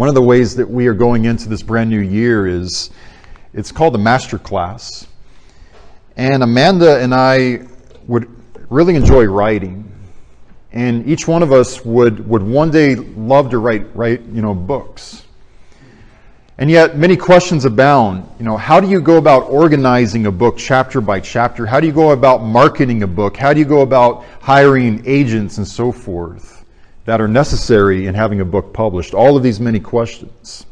One of the ways that we are going into this brand new year is it's called the Master Class. And Amanda and I would really enjoy writing. And each one of us would, would one day love to write, write, you know, books. And yet many questions abound. You know, how do you go about organizing a book chapter by chapter? How do you go about marketing a book? How do you go about hiring agents and so forth that are necessary in having a book published? All of these many questions.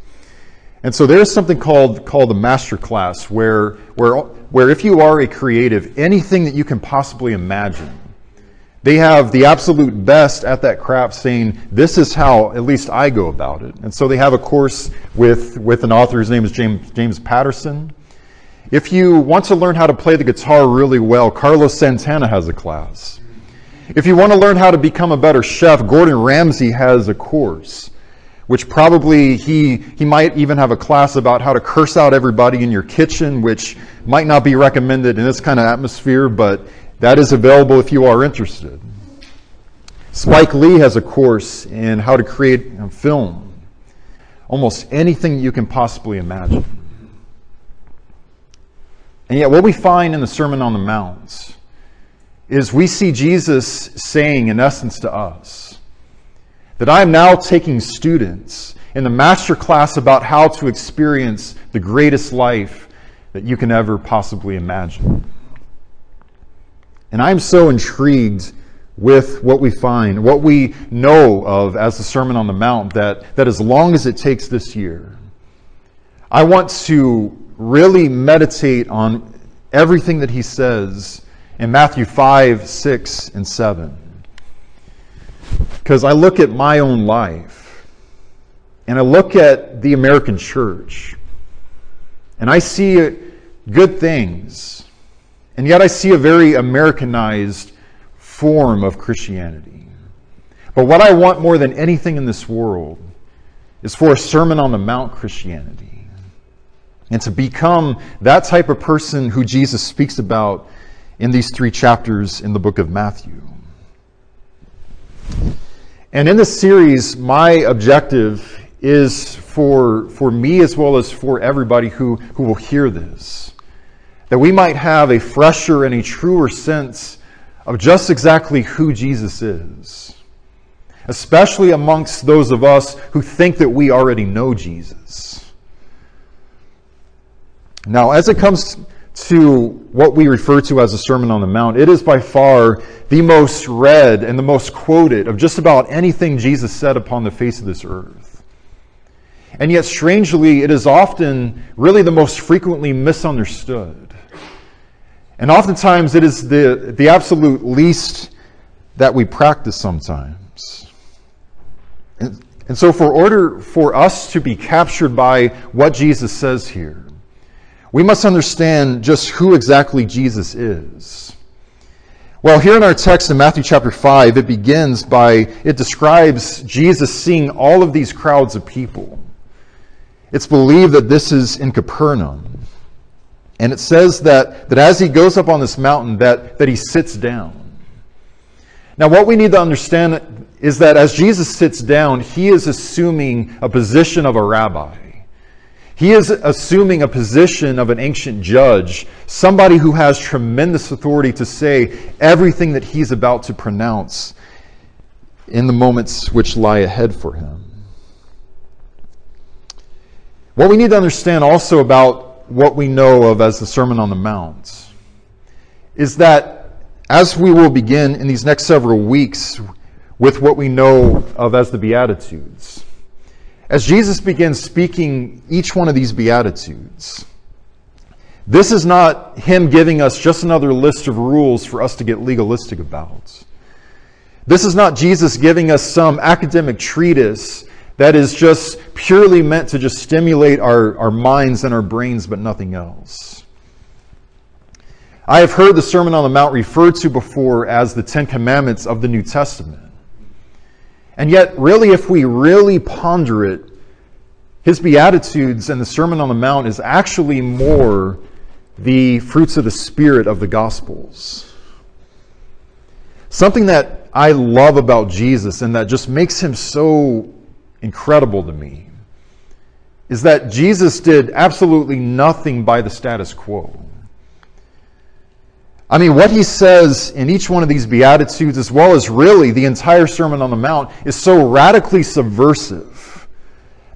And so there's something called called the master class where where where if you are a creative, anything that you can possibly imagine, they have the absolute best at that craft saying, this is how at least I go about it. And so they have a course with, with an author, whose name is James, James Patterson. If you want to learn how to play the guitar really well, Carlos Santana has a class. If you want to learn how to become a better chef, Gordon Ramsay has a course, which probably he, he might even have a class about how to curse out everybody in your kitchen, which might not be recommended in this kind of atmosphere, but that is available if you are interested. Spike Lee has a course in how to create a film. Almost anything you can possibly imagine. And yet, what we find in the Sermon on the Mount is we see Jesus saying, in essence, to us, that I am now taking students in the master class about how to experience the greatest life that you can ever possibly imagine. And I'm so intrigued with what we find, what we know of as the Sermon on the Mount, that, that as long as it takes this year, I want to really meditate on everything that he says in Matthew 5, 6, and 7. Because I look at my own life, and I look at the American church, and I see good things and yet I see a very Americanized form of Christianity. But what I want more than anything in this world is for a Sermon on the Mount Christianity. And to become that type of person who Jesus speaks about in these three chapters in the book of Matthew. And in this series, my objective is for, for me as well as for everybody who, who will hear this that we might have a fresher and a truer sense of just exactly who Jesus is, especially amongst those of us who think that we already know Jesus. Now, as it comes to what we refer to as the Sermon on the Mount, it is by far the most read and the most quoted of just about anything Jesus said upon the face of this earth. And yet, strangely, it is often really the most frequently misunderstood. And oftentimes it is the, the absolute least that we practice sometimes. And, and so, for order for us to be captured by what Jesus says here, we must understand just who exactly Jesus is. Well, here in our text in Matthew chapter 5, it begins by, it describes Jesus seeing all of these crowds of people. It's believed that this is in Capernaum. And it says that, that as he goes up on this mountain, that, that he sits down. Now, what we need to understand is that as Jesus sits down, he is assuming a position of a rabbi. He is assuming a position of an ancient judge, somebody who has tremendous authority to say everything that he's about to pronounce in the moments which lie ahead for him. What we need to understand also about what we know of as the Sermon on the Mount is that as we will begin in these next several weeks with what we know of as the Beatitudes, as Jesus begins speaking each one of these Beatitudes, this is not Him giving us just another list of rules for us to get legalistic about. This is not Jesus giving us some academic treatise that is just purely meant to just stimulate our, our minds and our brains, but nothing else. I have heard the Sermon on the Mount referred to before as the Ten Commandments of the New Testament. And yet, really, if we really ponder it, his Beatitudes and the Sermon on the Mount is actually more the fruits of the Spirit of the Gospels. Something that I love about Jesus and that just makes him so incredible to me is that Jesus did absolutely nothing by the status quo. I mean, what he says in each one of these Beatitudes, as well as really the entire Sermon on the Mount, is so radically subversive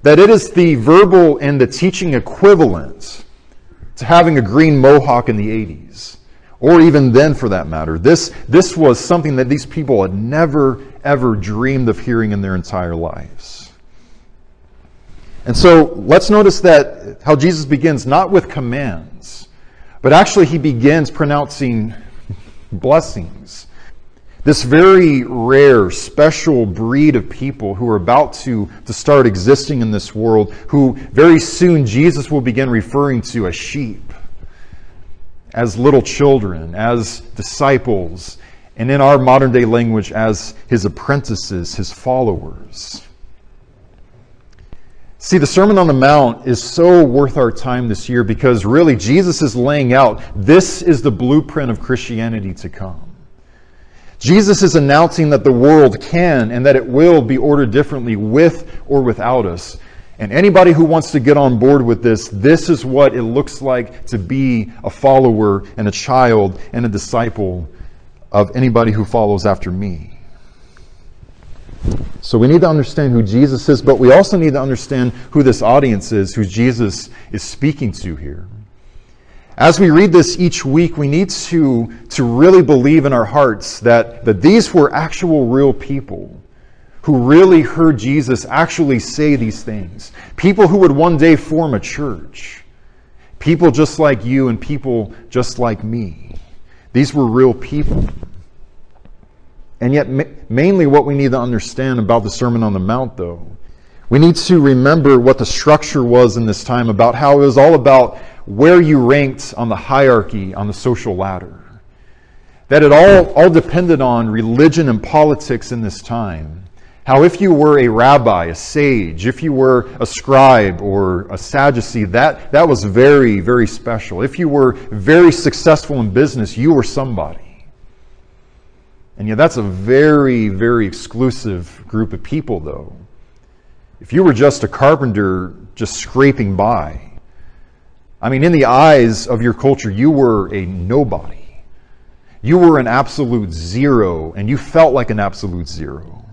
that it is the verbal and the teaching equivalent to having a green mohawk in the 80s, or even then for that matter. This, this was something that these people had never, ever dreamed of hearing in their entire lives. And so let's notice that how Jesus begins not with commands but actually, he begins pronouncing blessings. This very rare, special breed of people who are about to, to start existing in this world, who very soon Jesus will begin referring to as sheep, as little children, as disciples, and in our modern day language, as his apprentices, his followers. See, the Sermon on the Mount is so worth our time this year because really Jesus is laying out this is the blueprint of Christianity to come. Jesus is announcing that the world can and that it will be ordered differently with or without us. And anybody who wants to get on board with this, this is what it looks like to be a follower and a child and a disciple of anybody who follows after me. So we need to understand who Jesus is, but we also need to understand who this audience is, who Jesus is speaking to here. As we read this each week, we need to, to really believe in our hearts that, that these were actual real people who really heard Jesus actually say these things. People who would one day form a church. People just like you and people just like me. These were real people. And yet, ma- mainly what we need to understand about the Sermon on the Mount, though, we need to remember what the structure was in this time about how it was all about where you ranked on the hierarchy on the social ladder. That it all, all depended on religion and politics in this time. How if you were a rabbi, a sage, if you were a scribe or a Sadducee, that, that was very, very special. If you were very successful in business, you were somebody. And yet, that's a very, very exclusive group of people, though. If you were just a carpenter just scraping by, I mean, in the eyes of your culture, you were a nobody. You were an absolute zero, and you felt like an absolute zero.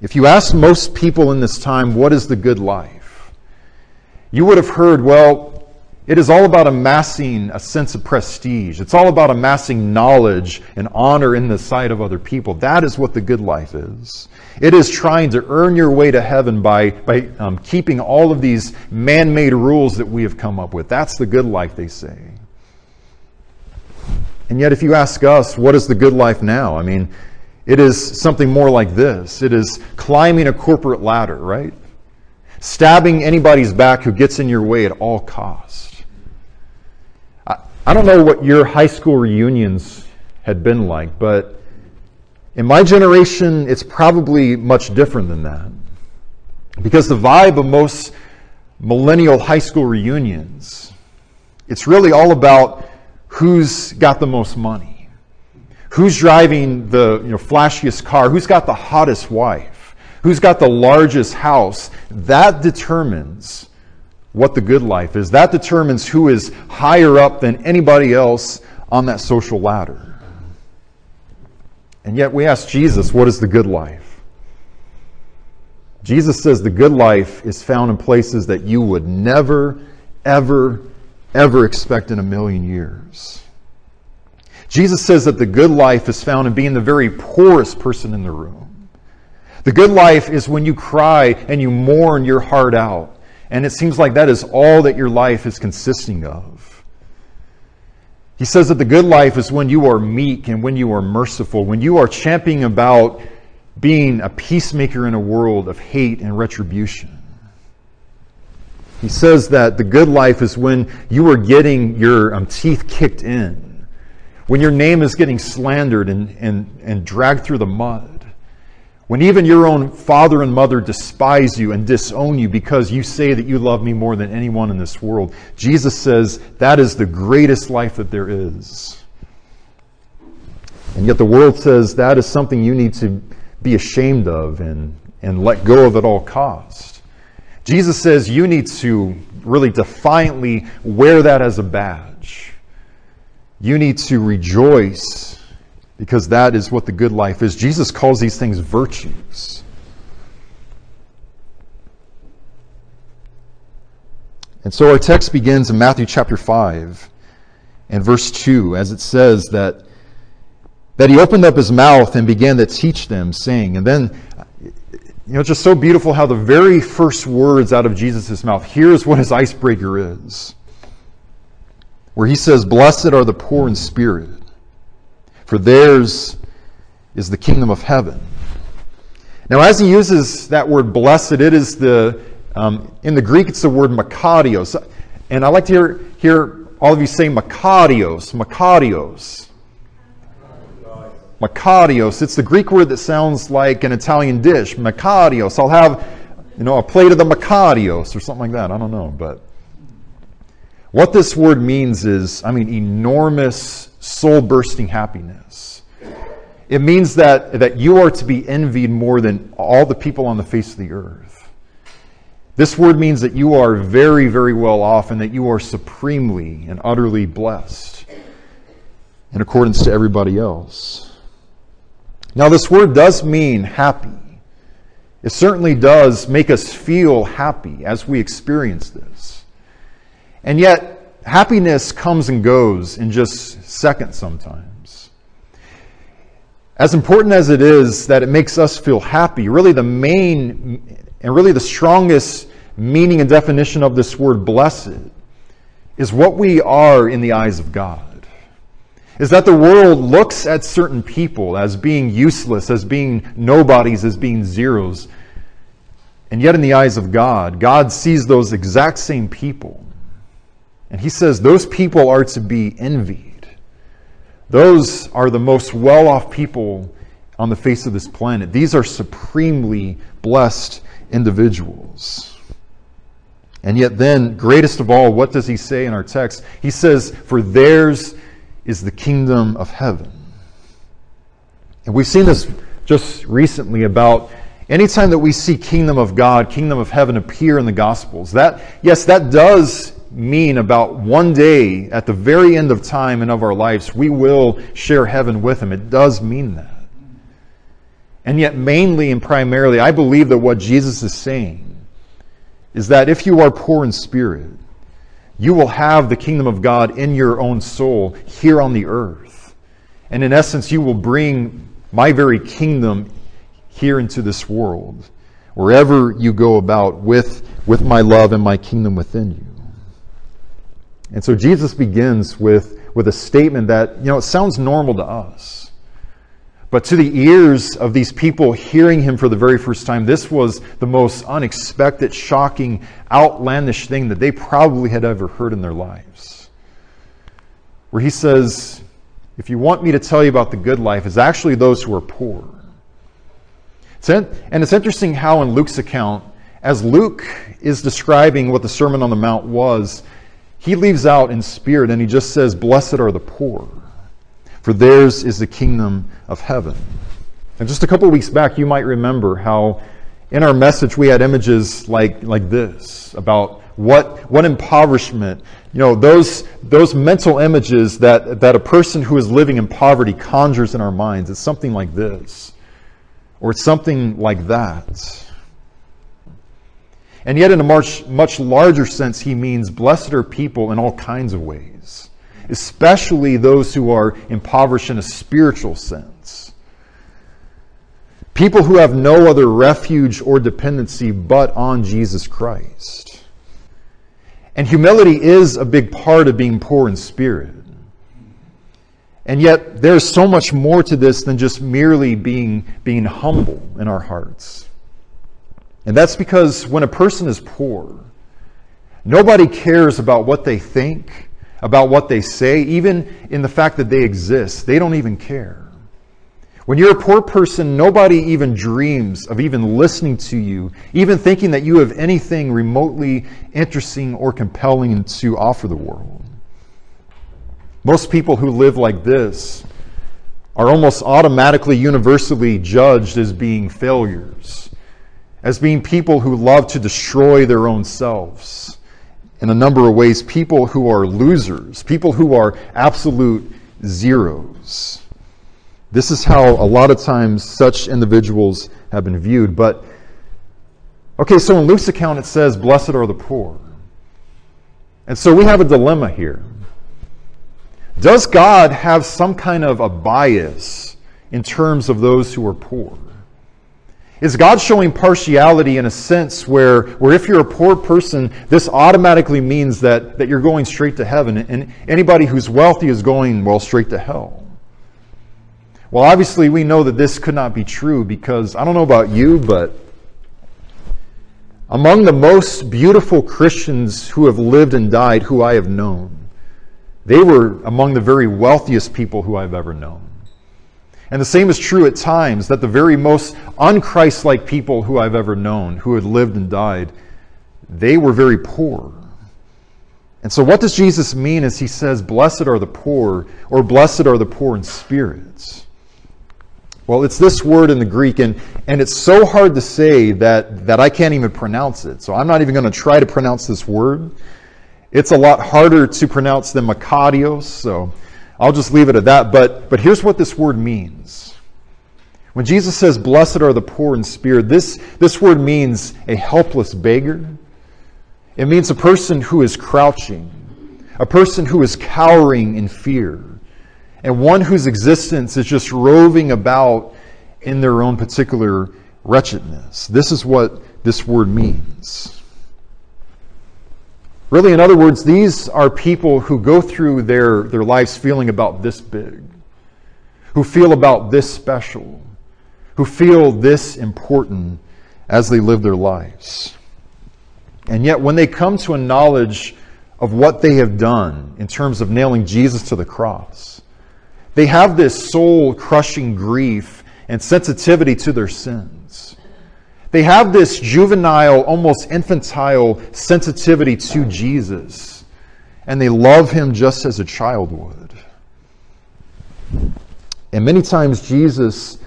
If you asked most people in this time, what is the good life? You would have heard, well, it is all about amassing a sense of prestige. It's all about amassing knowledge and honor in the sight of other people. That is what the good life is. It is trying to earn your way to heaven by, by um, keeping all of these man made rules that we have come up with. That's the good life, they say. And yet, if you ask us, what is the good life now? I mean, it is something more like this it is climbing a corporate ladder, right? Stabbing anybody's back who gets in your way at all costs I don't know what your high school reunions had been like, but in my generation, it's probably much different than that. Because the vibe of most millennial high school reunions, it's really all about who's got the most money, who's driving the you know, flashiest car, who's got the hottest wife, who's got the largest house. That determines what the good life is. That determines who is higher up than anybody else on that social ladder. And yet we ask Jesus, what is the good life? Jesus says the good life is found in places that you would never, ever, ever expect in a million years. Jesus says that the good life is found in being the very poorest person in the room. The good life is when you cry and you mourn your heart out and it seems like that is all that your life is consisting of. He says that the good life is when you are meek and when you are merciful, when you are championing about being a peacemaker in a world of hate and retribution. He says that the good life is when you are getting your um, teeth kicked in, when your name is getting slandered and, and, and dragged through the mud. When even your own father and mother despise you and disown you because you say that you love me more than anyone in this world, Jesus says that is the greatest life that there is. And yet the world says that is something you need to be ashamed of and, and let go of at all cost. Jesus says you need to really defiantly wear that as a badge. You need to rejoice because that is what the good life is. Jesus calls these things virtues. And so our text begins in Matthew chapter 5 and verse 2 as it says that that he opened up his mouth and began to teach them saying and then you know just so beautiful how the very first words out of Jesus' mouth here's what his icebreaker is where he says blessed are the poor in spirit for theirs is the kingdom of heaven now as he uses that word blessed it is the um, in the Greek, it's the word makarios. And I like to hear, hear all of you say makarios, makarios. Makarios. It's the Greek word that sounds like an Italian dish, makarios. I'll have, you know, a plate of the makarios or something like that. I don't know, but what this word means is, I mean, enormous soul-bursting happiness. It means that, that you are to be envied more than all the people on the face of the earth. This word means that you are very, very well off and that you are supremely and utterly blessed in accordance to everybody else. Now, this word does mean happy. It certainly does make us feel happy as we experience this. And yet, happiness comes and goes in just seconds sometimes. As important as it is that it makes us feel happy, really the main and really, the strongest meaning and definition of this word blessed is what we are in the eyes of God. Is that the world looks at certain people as being useless, as being nobodies, as being zeros. And yet, in the eyes of God, God sees those exact same people. And He says those people are to be envied. Those are the most well off people on the face of this planet. These are supremely blessed individuals. And yet, then, greatest of all, what does he say in our text? He says, For theirs is the kingdom of heaven. And we've seen this just recently about anytime that we see kingdom of God, kingdom of heaven appear in the Gospels. That, yes, that does mean about one day at the very end of time and of our lives, we will share heaven with him. It does mean that. And yet, mainly and primarily, I believe that what Jesus is saying is that if you are poor in spirit, you will have the kingdom of God in your own soul here on the earth. And in essence, you will bring my very kingdom here into this world, wherever you go about with, with my love and my kingdom within you. And so Jesus begins with, with a statement that, you know, it sounds normal to us. But to the ears of these people hearing him for the very first time, this was the most unexpected, shocking, outlandish thing that they probably had ever heard in their lives. Where he says, If you want me to tell you about the good life, it's actually those who are poor. And it's interesting how in Luke's account, as Luke is describing what the Sermon on the Mount was, he leaves out in spirit and he just says, Blessed are the poor for theirs is the kingdom of heaven. And just a couple weeks back, you might remember how in our message we had images like, like this about what, what impoverishment, you know, those, those mental images that, that a person who is living in poverty conjures in our minds. It's something like this, or it's something like that. And yet, in a much, much larger sense, he means blessed are people in all kinds of ways especially those who are impoverished in a spiritual sense. People who have no other refuge or dependency but on Jesus Christ. And humility is a big part of being poor in spirit. And yet, there's so much more to this than just merely being, being humble in our hearts. And that's because when a person is poor, nobody cares about what they think about what they say, even in the fact that they exist. They don't even care. When you're a poor person, nobody even dreams of even listening to you, even thinking that you have anything remotely interesting or compelling to offer the world. Most people who live like this are almost automatically, universally judged as being failures, as being people who love to destroy their own selves. In a number of ways, people who are losers, people who are absolute zeros. This is how a lot of times such individuals have been viewed. But, okay, so in Luke's account it says, Blessed are the poor. And so we have a dilemma here. Does God have some kind of a bias in terms of those who are poor? Is God showing partiality in a sense where, where if you're a poor person, this automatically means that, that you're going straight to heaven, and anybody who's wealthy is going, well, straight to hell? Well, obviously, we know that this could not be true because I don't know about you, but among the most beautiful Christians who have lived and died who I have known, they were among the very wealthiest people who I've ever known. And the same is true at times that the very most unchristlike people who I've ever known, who had lived and died, they were very poor. And so, what does Jesus mean as he says, Blessed are the poor, or blessed are the poor in spirits? Well, it's this word in the Greek, and, and it's so hard to say that, that I can't even pronounce it. So, I'm not even going to try to pronounce this word. It's a lot harder to pronounce than Makarios, so I'll just leave it at that. But, but here's what this word means. When Jesus says, Blessed are the poor in spirit, this, this word means a helpless beggar. It means a person who is crouching, a person who is cowering in fear, and one whose existence is just roving about in their own particular wretchedness. This is what this word means. Really, in other words, these are people who go through their, their lives feeling about this big, who feel about this special, who feel this important as they live their lives. And yet, when they come to a knowledge of what they have done in terms of nailing Jesus to the cross, they have this soul crushing grief and sensitivity to their sin. They have this juvenile, almost infantile sensitivity to Jesus, and they love him just as a child would. And many times Jesus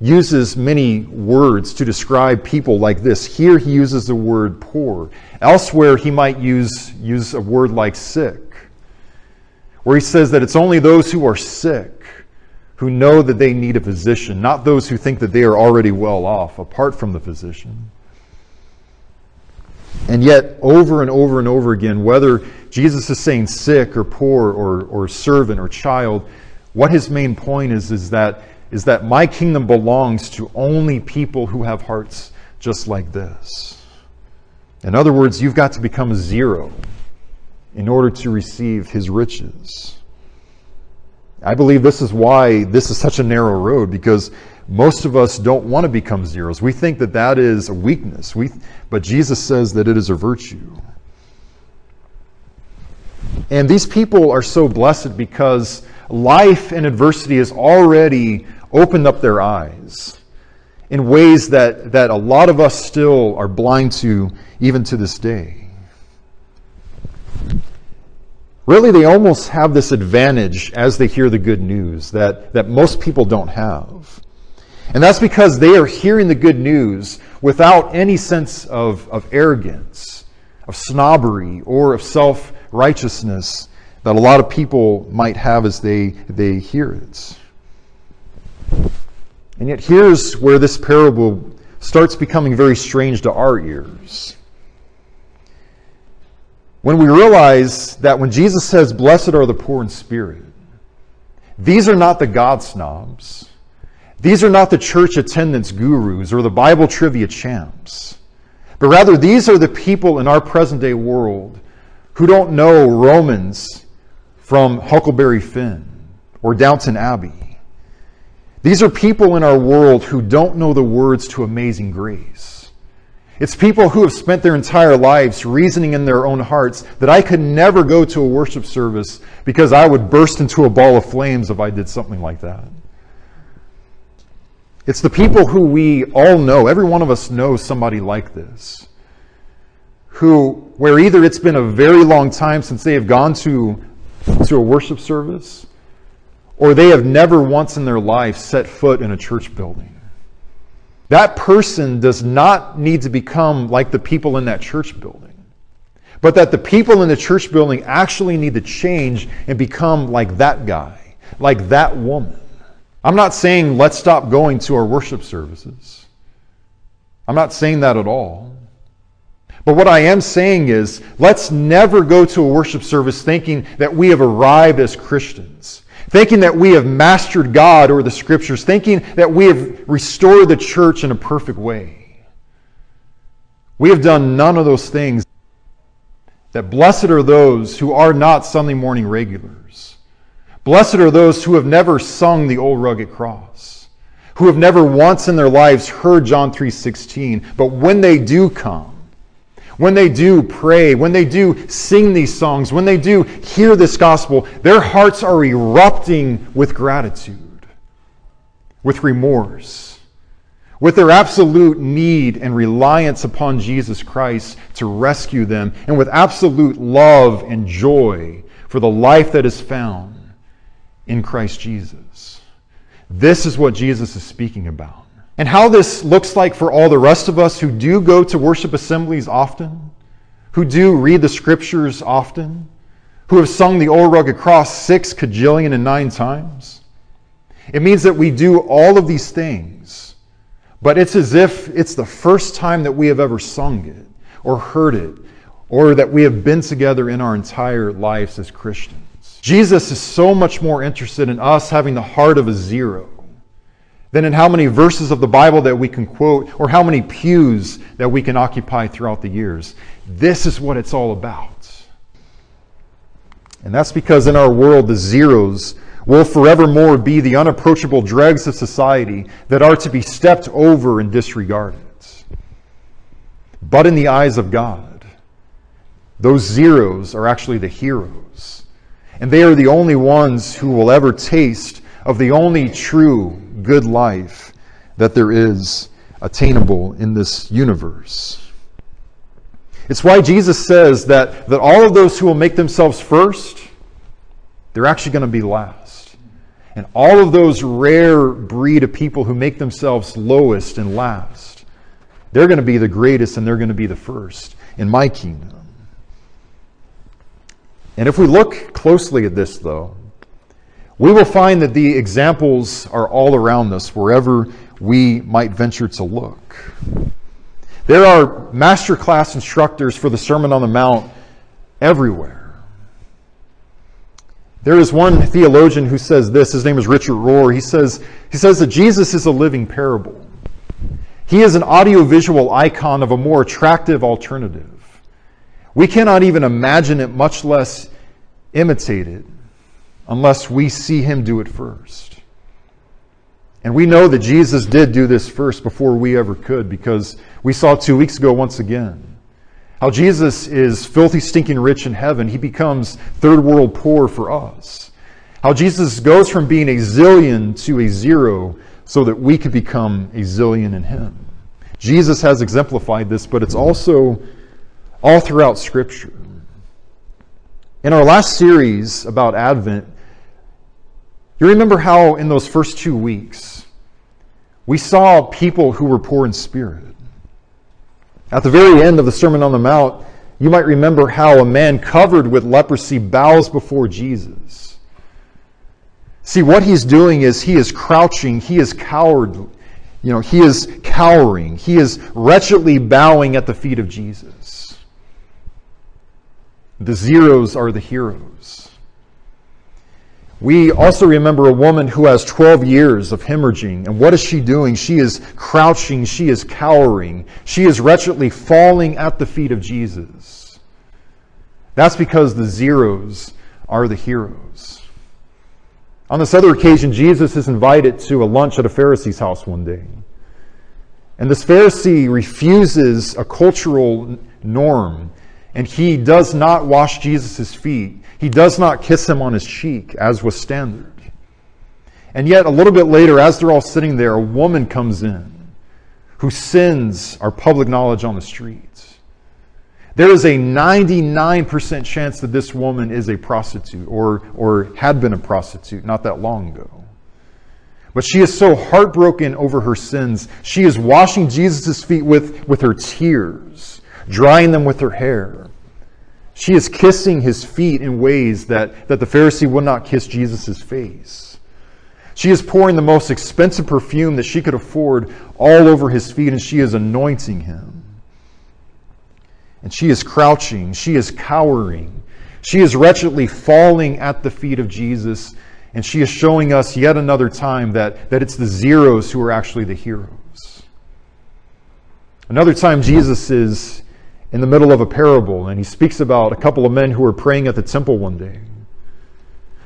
uses many words to describe people like this. Here he uses the word poor. Elsewhere he might use, use a word like sick, where he says that it's only those who are sick who know that they need a physician, not those who think that they are already well off apart from the physician. And yet, over and over and over again, whether Jesus is saying sick or poor or, or servant or child, what his main point is is that, is that my kingdom belongs to only people who have hearts just like this. In other words, you've got to become zero in order to receive his riches. I believe this is why this is such a narrow road because most of us don't want to become zeros. We think that that is a weakness. We, but Jesus says that it is a virtue. And these people are so blessed because life and adversity has already opened up their eyes in ways that, that a lot of us still are blind to even to this day really they almost have this advantage as they hear the good news that, that most people don't have. And that's because they are hearing the good news without any sense of, of arrogance, of snobbery, or of self righteousness that a lot of people might have as they, they hear it. And yet, here's where this parable starts becoming very strange to our ears when we realize that when Jesus says, Blessed are the poor in spirit, these are not the God snobs. These are not the church attendance gurus or the Bible trivia champs. But rather, these are the people in our present day world who don't know Romans from Huckleberry Finn or Downton Abbey. These are people in our world who don't know the words to Amazing Grace. It's people who have spent their entire lives reasoning in their own hearts that I could never go to a worship service because I would burst into a ball of flames if I did something like that. It's the people who we all know, every one of us knows somebody like this, who, where either it's been a very long time since they have gone to, to a worship service, or they have never once in their life set foot in a church building. That person does not need to become like the people in that church building, but that the people in the church building actually need to change and become like that guy, like that woman. I'm not saying let's stop going to our worship services. I'm not saying that at all. But what I am saying is, let's never go to a worship service thinking that we have arrived as Christians, thinking that we have mastered God or the scriptures, thinking that we have restored the church in a perfect way. We have done none of those things. That blessed are those who are not Sunday morning regulars. Blessed are those who have never sung the old rugged cross, who have never once in their lives heard John 3:16, but when they do come, when they do pray, when they do sing these songs, when they do hear this gospel, their hearts are erupting with gratitude, with remorse, with their absolute need and reliance upon Jesus Christ to rescue them, and with absolute love and joy for the life that is found in Christ Jesus. This is what Jesus is speaking about. And how this looks like for all the rest of us who do go to worship assemblies often, who do read the scriptures often, who have sung the old rugged cross six cajillion and nine times. It means that we do all of these things, but it's as if it's the first time that we have ever sung it or heard it or that we have been together in our entire lives as Christians. Jesus is so much more interested in us having the heart of a zero than in how many verses of the Bible that we can quote or how many pews that we can occupy throughout the years. This is what it's all about. And that's because in our world, the zeros will forevermore be the unapproachable dregs of society that are to be stepped over and disregarded. But in the eyes of God, those zeros are actually the heroes. And they are the only ones who will ever taste of the only true good life that there is attainable in this universe. It's why Jesus says that, that all of those who will make themselves first, they're actually going to be last. And all of those rare breed of people who make themselves lowest and last, they're going to be the greatest and they're going to be the first in my kingdom. And if we look closely at this, though, we will find that the examples are all around us wherever we might venture to look. There are masterclass instructors for the Sermon on the Mount everywhere. There is one theologian who says this, his name is Richard Rohr. He says, he says that Jesus is a living parable. He is an audiovisual icon of a more attractive alternative. We cannot even imagine it, much less imitate it unless we see him do it first. And we know that Jesus did do this first before we ever could because we saw two weeks ago once again how Jesus is filthy, stinking rich in heaven. He becomes third world poor for us. How Jesus goes from being a zillion to a zero so that we could become a zillion in him. Jesus has exemplified this, but it's also all throughout Scripture. In our last series about Advent, you remember how in those first two weeks, we saw people who were poor in spirit. At the very end of the Sermon on the Mount, you might remember how a man covered with leprosy bows before Jesus. See, what he's doing is he is crouching, he is coward, you know, he is cowering, he is wretchedly bowing at the feet of Jesus. The zeros are the heroes. We also remember a woman who has 12 years of hemorrhaging. And what is she doing? She is crouching, she is cowering, she is wretchedly falling at the feet of Jesus. That's because the zeros are the heroes. On this other occasion, Jesus is invited to a lunch at a Pharisee's house one day. And this Pharisee refuses a cultural norm, and he does not wash Jesus' feet. He does not kiss him on his cheek, as was standard. And yet, a little bit later, as they're all sitting there, a woman comes in whose sins are public knowledge on the streets. There is a 99% chance that this woman is a prostitute or, or had been a prostitute not that long ago. But she is so heartbroken over her sins. She is washing Jesus' feet with, with her tears, drying them with her hair. She is kissing his feet in ways that, that the Pharisee would not kiss Jesus' face. She is pouring the most expensive perfume that she could afford all over his feet, and she is anointing him. And she is crouching, she is cowering, she is wretchedly falling at the feet of Jesus and she is showing us yet another time that, that it's the zeros who are actually the heroes. Another time, Jesus is in the middle of a parable, and he speaks about a couple of men who were praying at the temple one day.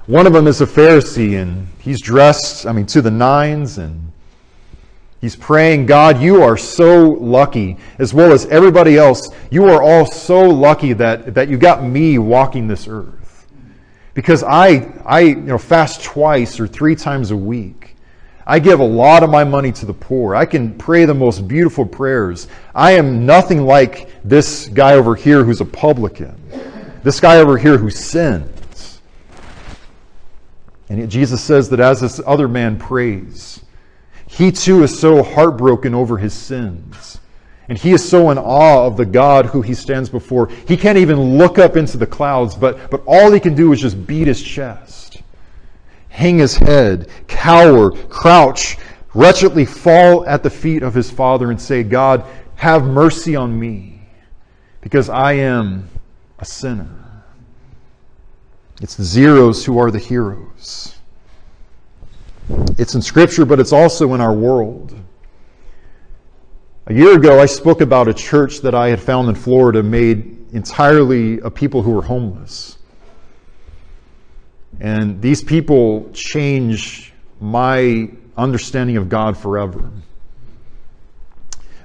One of them is a Pharisee, and he's dressed, I mean, to the nines, and he's praying, God, you are so lucky, as well as everybody else. You are all so lucky that, that you got me walking this earth. Because I, I you know, fast twice or three times a week. I give a lot of my money to the poor. I can pray the most beautiful prayers. I am nothing like this guy over here who's a publican, this guy over here who sins. And Jesus says that as this other man prays, he too is so heartbroken over his sins and he is so in awe of the God who he stands before. He can't even look up into the clouds, but, but all he can do is just beat his chest, hang his head, cower, crouch, wretchedly fall at the feet of his Father and say, God, have mercy on me, because I am a sinner. It's the zeros who are the heroes. It's in Scripture, but it's also in our world. A year ago, I spoke about a church that I had found in Florida made entirely of people who were homeless. And these people change my understanding of God forever.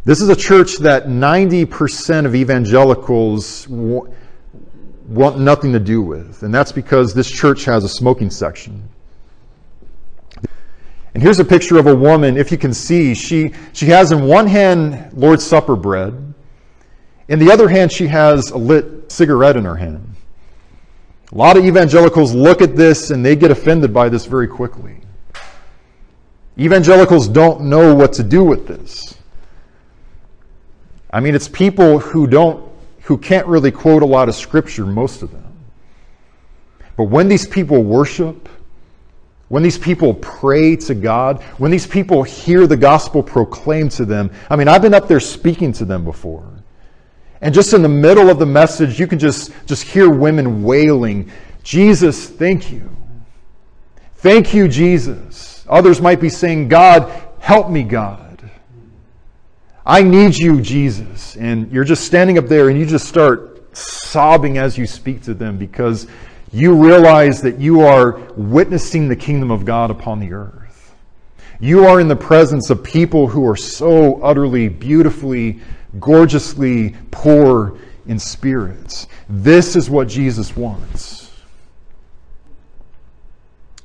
This is a church that 90% of evangelicals want nothing to do with, and that's because this church has a smoking section. And here's a picture of a woman, if you can see, she, she has in one hand Lord's Supper bread. In the other hand, she has a lit cigarette in her hand. A lot of evangelicals look at this and they get offended by this very quickly. Evangelicals don't know what to do with this. I mean, it's people who don't, who can't really quote a lot of scripture, most of them. But when these people worship, when these people pray to God, when these people hear the gospel proclaimed to them, I mean, I've been up there speaking to them before. And just in the middle of the message, you can just, just hear women wailing, Jesus, thank you. Thank you, Jesus. Others might be saying, God, help me, God. I need you, Jesus. And you're just standing up there and you just start sobbing as you speak to them because you realize that you are witnessing the kingdom of God upon the earth. You are in the presence of people who are so utterly, beautifully, gorgeously poor in spirits. This is what Jesus wants.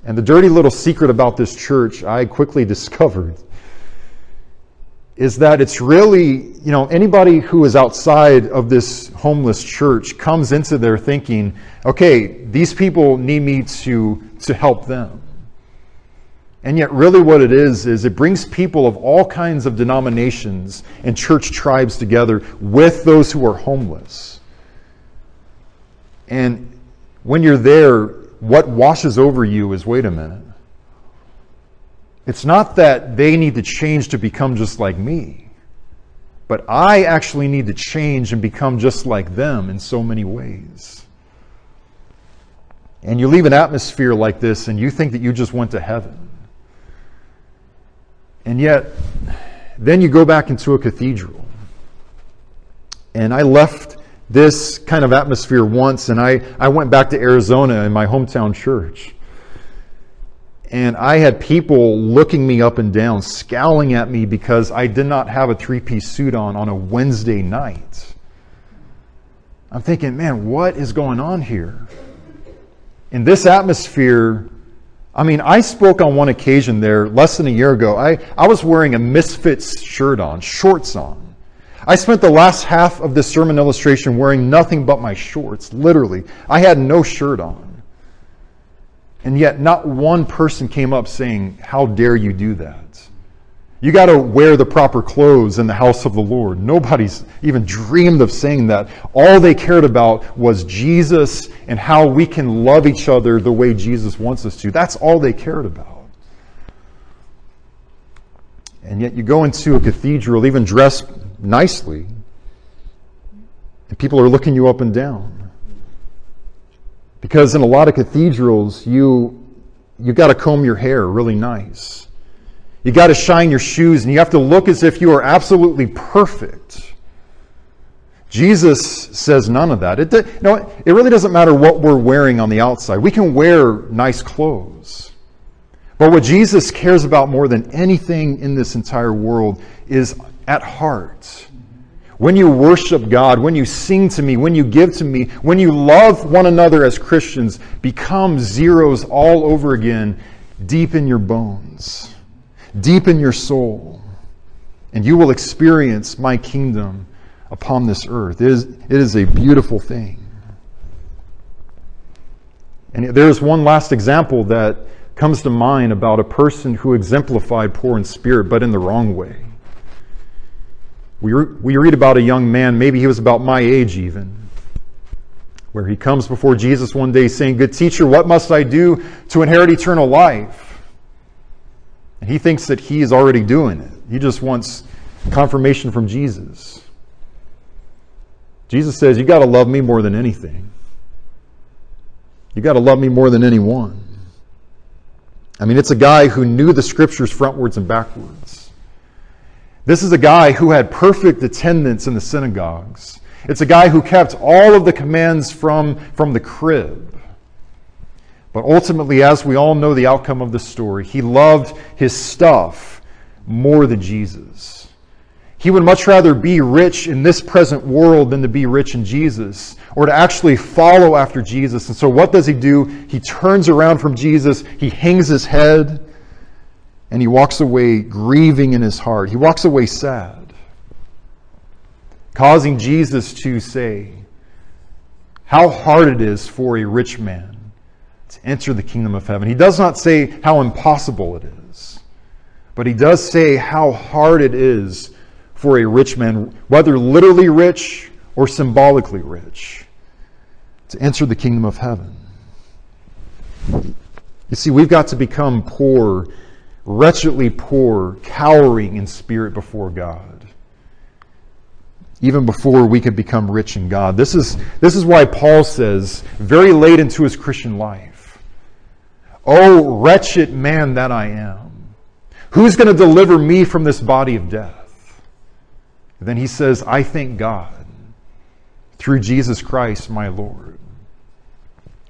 And the dirty little secret about this church I quickly discovered is that it's really, you know, anybody who is outside of this homeless church comes into there thinking, okay, these people need me to, to help them. And yet, really, what it is, is it brings people of all kinds of denominations and church tribes together with those who are homeless. And when you're there, what washes over you is wait a minute. It's not that they need to change to become just like me, but I actually need to change and become just like them in so many ways. And you leave an atmosphere like this and you think that you just went to heaven. And yet, then you go back into a cathedral. And I left this kind of atmosphere once and I, I went back to Arizona in my hometown church and I had people looking me up and down, scowling at me because I did not have a three piece suit on on a Wednesday night. I'm thinking, man, what is going on here? In this atmosphere, I mean, I spoke on one occasion there less than a year ago. I, I was wearing a Misfits shirt on, shorts on. I spent the last half of this sermon illustration wearing nothing but my shorts, literally. I had no shirt on. And yet, not one person came up saying, How dare you do that? You got to wear the proper clothes in the house of the Lord. Nobody's even dreamed of saying that. All they cared about was Jesus and how we can love each other the way Jesus wants us to. That's all they cared about. And yet, you go into a cathedral, even dressed nicely, and people are looking you up and down. Because in a lot of cathedrals, you you got to comb your hair really nice. You got to shine your shoes and you have to look as if you are absolutely perfect. Jesus says none of that. It, you know, it really doesn't matter what we're wearing on the outside. We can wear nice clothes. But what Jesus cares about more than anything in this entire world is at heart. When you worship God, when you sing to me, when you give to me, when you love one another as Christians, become zeros all over again deep in your bones deep in your soul, and you will experience my kingdom upon this earth. It is, it is a beautiful thing. And there's one last example that comes to mind about a person who exemplified poor in spirit, but in the wrong way. We, re- we read about a young man, maybe he was about my age even, where he comes before Jesus one day saying, Good teacher, what must I do to inherit eternal life? And he thinks that he is already doing it. He just wants confirmation from Jesus. Jesus says, You got to love me more than anything. You got to love me more than anyone. I mean, it's a guy who knew the scriptures frontwards and backwards. This is a guy who had perfect attendance in the synagogues. It's a guy who kept all of the commands from, from the crib. But ultimately, as we all know the outcome of the story, he loved his stuff more than Jesus. He would much rather be rich in this present world than to be rich in Jesus or to actually follow after Jesus. And so, what does he do? He turns around from Jesus, he hangs his head, and he walks away grieving in his heart. He walks away sad, causing Jesus to say, How hard it is for a rich man to enter the kingdom of heaven. He does not say how impossible it is, but he does say how hard it is for a rich man, whether literally rich or symbolically rich, to enter the kingdom of heaven. You see, we've got to become poor, wretchedly poor, cowering in spirit before God even before we could become rich in God. This is, this is why Paul says, very late into his Christian life, Oh, wretched man that I am. Who's going to deliver me from this body of death? And then he says, I thank God through Jesus Christ, my Lord.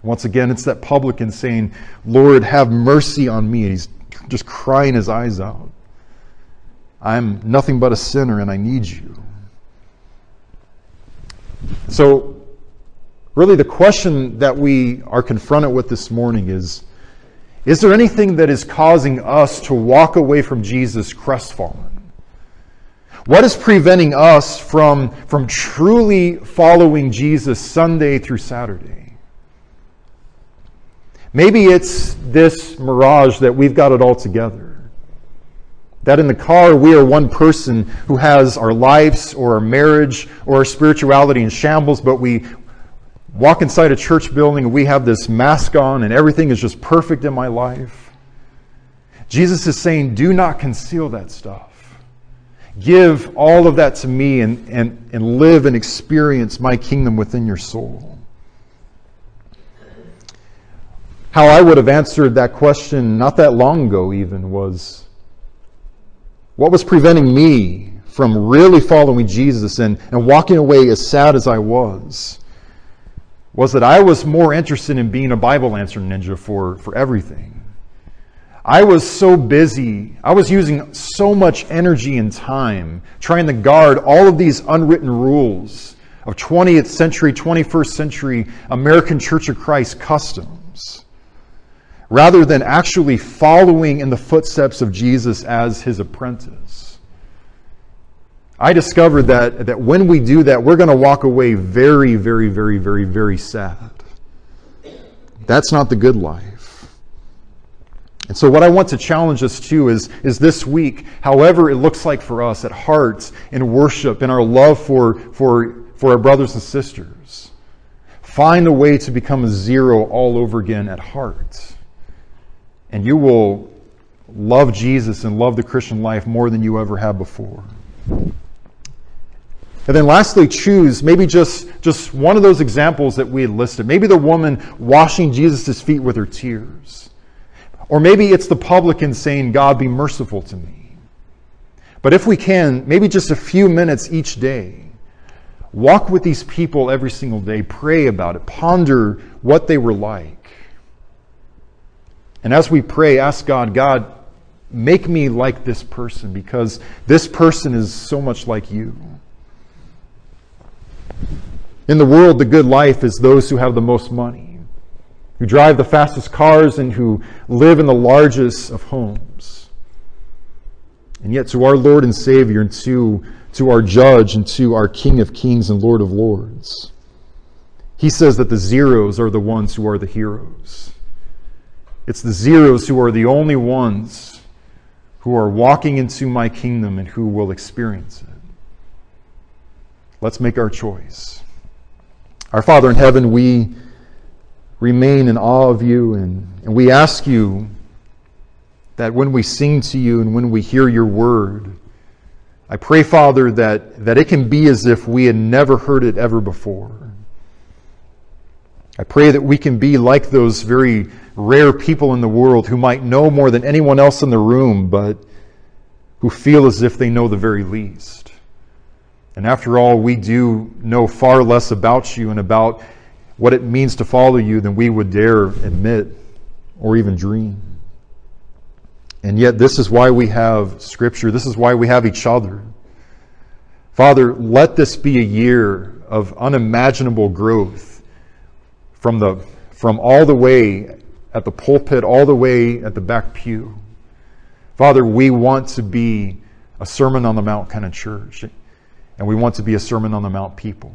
Once again, it's that publican saying, Lord, have mercy on me. And he's just crying his eyes out. I'm nothing but a sinner and I need you. So, really, the question that we are confronted with this morning is is there anything that is causing us to walk away from Jesus crestfallen? What is preventing us from, from truly following Jesus Sunday through Saturday? Maybe it's this mirage that we've got it all together. That in the car we are one person who has our lives or our marriage or our spirituality in shambles, but we, walk inside a church building and we have this mask on and everything is just perfect in my life. Jesus is saying, do not conceal that stuff. Give all of that to me and, and, and live and experience my kingdom within your soul. How I would have answered that question not that long ago, even, was what was preventing me from really following Jesus and, and walking away as sad as I was? Was that I was more interested in being a Bible answer ninja for, for everything. I was so busy, I was using so much energy and time trying to guard all of these unwritten rules of 20th century, 21st century American Church of Christ customs, rather than actually following in the footsteps of Jesus as his apprentice. I discovered that, that when we do that, we're going to walk away very, very, very, very, very sad. That's not the good life. And so, what I want to challenge us to is, is this week, however it looks like for us at hearts, in worship, in our love for, for, for our brothers and sisters, find a way to become a zero all over again at heart. And you will love Jesus and love the Christian life more than you ever have before. And then lastly, choose maybe just, just one of those examples that we had listed. Maybe the woman washing Jesus' feet with her tears. Or maybe it's the publican saying, God, be merciful to me. But if we can, maybe just a few minutes each day, walk with these people every single day, pray about it, ponder what they were like. And as we pray, ask God, God, make me like this person because this person is so much like you. In the world, the good life is those who have the most money, who drive the fastest cars, and who live in the largest of homes. And yet, to our Lord and Savior, and to, to our Judge, and to our King of Kings and Lord of Lords, He says that the zeros are the ones who are the heroes. It's the zeros who are the only ones who are walking into my kingdom and who will experience it. Let's make our choice. Our Father in heaven, we remain in awe of you and, and we ask you that when we sing to you and when we hear your word, I pray, Father, that, that it can be as if we had never heard it ever before. I pray that we can be like those very rare people in the world who might know more than anyone else in the room, but who feel as if they know the very least. And after all, we do know far less about you and about what it means to follow you than we would dare admit or even dream. And yet, this is why we have Scripture. This is why we have each other. Father, let this be a year of unimaginable growth from, the, from all the way at the pulpit, all the way at the back pew. Father, we want to be a Sermon on the Mount kind of church. And we want to be a Sermon on the Mount people.